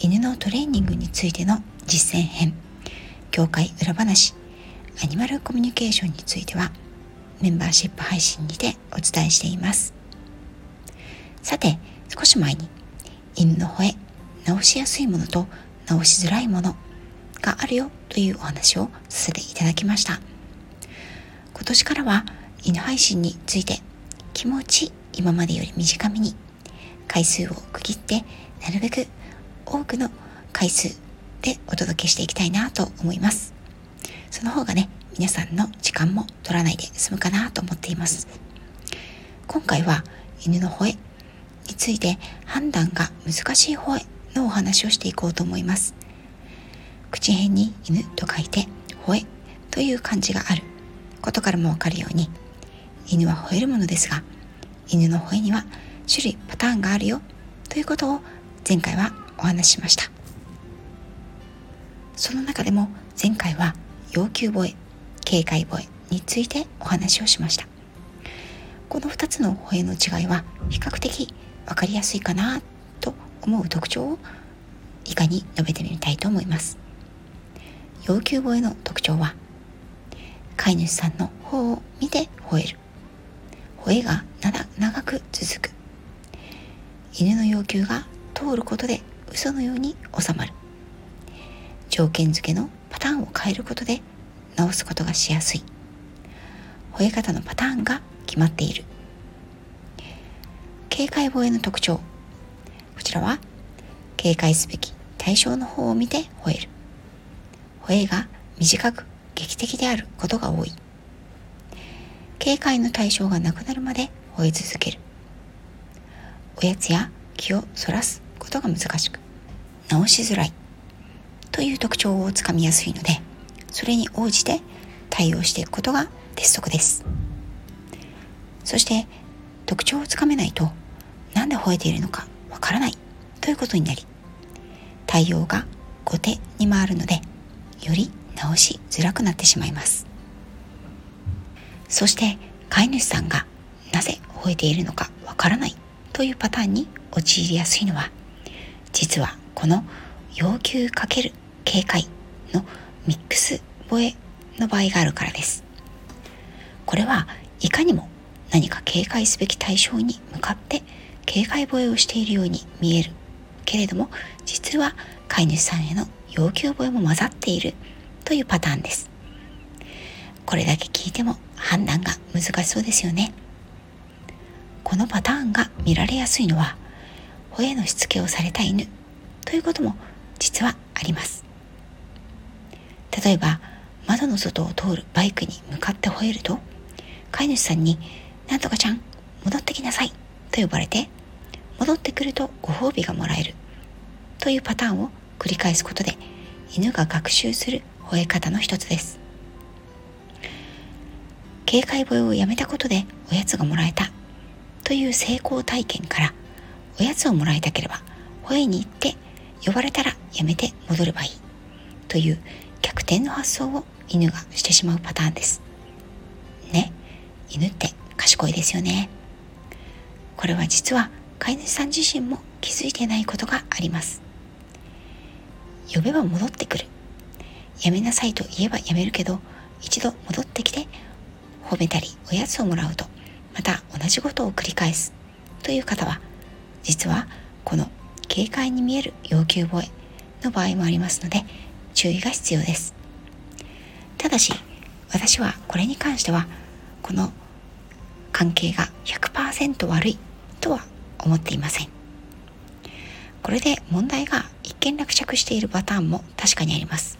犬のトレーニングについての実践編業界裏話アニマルコミュニケーションについてはメンバーシップ配信にてお伝えしています。さて少し前に犬の吠え直しやすいものと直しづらいものがあるよというお話をさせていただきました。今年からは犬配信について気持ち今までより短めに回数を区切ってなるべく多くの回数でお届けしていきたいなと思います。その方がね皆さんの時間も取らないで済むかなと思っています。今回は犬の吠えについて判断が難しい吠えのお話をしていこうと思います。口辺に犬と書いて吠えという漢字があることからもわかるように犬は吠えるものですが犬の吠えには種類パターンがあるよということを前回はお話ししました。その中でも前回は要求吠え警戒吠えについてお話をしました。この2つの吠えの違いは比較的分かりやすいかなと思う特徴を以下に述べてみたいと思います。要求吠えの特徴は飼い主さんの方を見て吠える。吠えが長く続く。犬の要求が通ることで嘘のように収まる。条件付けのパターンを変えることで直すことがしやすい。吠え方のパターンが決まっている。警戒吠えの特徴。こちらは警戒すべき対象の方を見て吠える。吠えが短く劇的であることが多い。警戒の対象がなくなるまで吠え続ける。おやつや気をそらすことが難しく。直しづらい。という特徴をつかみやすいのでそれに応じて対応していくことが鉄則です。そして特徴をつかめないと何で吠えているのかわからない。ということになり対応が後手に回るのでより直しづらくなってしまいます。そして飼い主さんがなぜ吠えているのかわからない。というパターンに陥りやすいのは実はこの要求かける警戒のミックス吠えの場合があるからです。これはいかにも何か警戒すべき対象に向かって警戒吠えをしているように見えるけれども実は飼い主さんへの要求吠えも混ざっているというパターンです。これだけ聞いても判断が難しそうですよね。このパターンが見られやすいのは吠えのしつけをされた犬。ということも実はあります。例えば窓の外を通るバイクに向かって吠えると飼い主さんに「なんとかちゃん戻ってきなさい」と呼ばれて戻ってくるとご褒美がもらえるというパターンを繰り返すことで犬が学習する吠え方の一つです。警戒吠えをやめたことでおやつがもらえたという成功体験からおやつをもらいたければ吠えに行って呼ばれたらやめて戻ればいいという逆転の発想を犬がしてしまうパターンです。ね犬って賢いですよね。これは実は飼い主さん自身も気づいてないことがあります。呼べば戻ってくる。やめなさいと言えばやめるけど一度戻ってきて褒めたりおやつをもらうとまた同じことを繰り返すという方は実はこの警戒に見える要求吠えの場合もありますので注意が必要です。ただし私はこれに関してはこの関係が100%悪いとは思っていません。これで問題が一見落着しているパターンも確かにあります。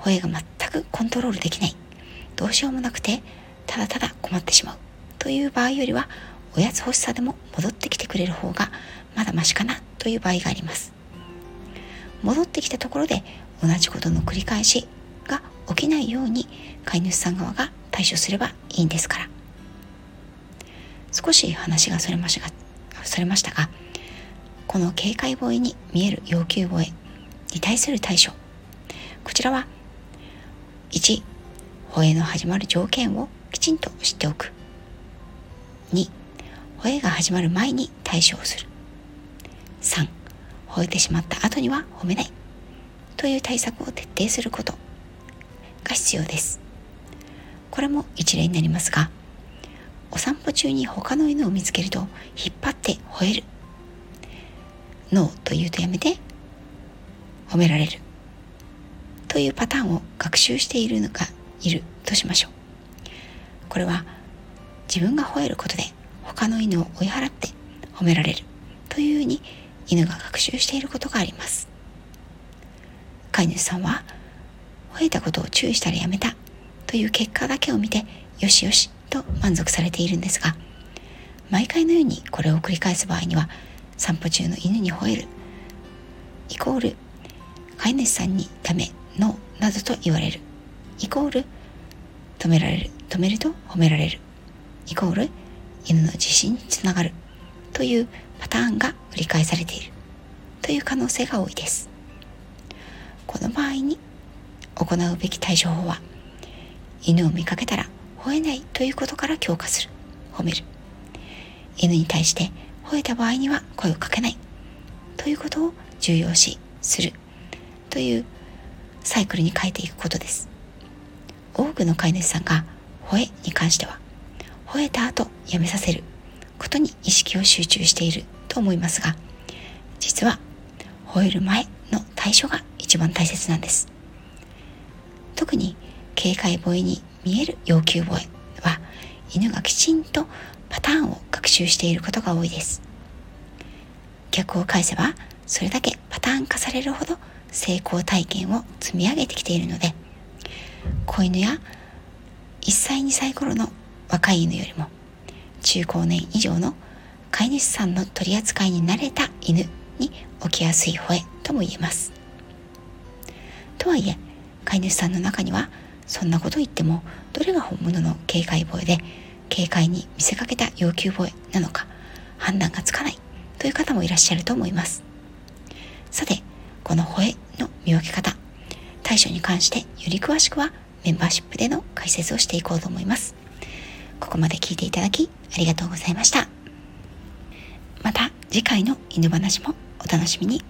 吠えが全くコントロールできない。どうしようもなくてただただ困ってしまうという場合よりはおやつ欲しさでも戻ってきてくれる方がまだマシかなという場合があります。戻ってきたところで同じことの繰り返しが起きないように飼い主さん側が対処すればいいんですから。少し話がそれましたがそれましたがこの警戒吠えに見える要求吠えに対する対処。こちらは1吠えの始まる条件をきちんと知っておく。2吠えが始まる前に対処をする。3吠えてしまった後には褒めない。という対策を徹底することが必要です。これも一例になりますがお散歩中に他の犬を見つけると引っ張って吠える。ノーと言うとやめて褒められる。というパターンを学習しているのがいるとしましょう。これは自分が吠えることで他の犬を追い払って褒められる。というふうに犬が学習していることがあります。飼い主さんは吠えたことを注意したらやめた。という結果だけを見てよしよしと満足されているんですが毎回のようにこれを繰り返す場合には散歩中の犬に吠える。イコール飼い主さんにダメノーなどと言われる。イコール止められる。止めると褒められる。イコール犬の自信につながるというパターンが繰り返されている。という可能性が多いです。この場合に行うべき対処法は犬を見かけたら吠えないということから強化する。褒める。犬に対して吠えた場合には声をかけない。ということを重要視する。というサイクルに変えていくことです。多くの飼い主さんが吠えに関しては吠えた後やめさせる。ことに意識を集中していると思いますが実は吠える前の対処が一番大切なんです。特に警戒吠えに見える要求吠えは犬がきちんとパターンを学習していることが多いです。逆を返せばそれだけパターン化されるほど成功体験を積み上げてきているので子犬や1歳2歳頃の若い犬よりも中高年以上の飼い主さんの取り扱いに慣れた犬に起きやすい吠えとも言えます。とはいえ飼い主さんの中にはそんなこと言ってもどれが本物の警戒吠えで警戒に見せかけた要求吠えなのか判断がつかないという方もいらっしゃると思います。さてこの吠えの見分け方対処に関してより詳しくはメンバーシップでの解説をしていこうと思います。ここまで聞いていただきありがとうございました。また次回の犬話もお楽しみに。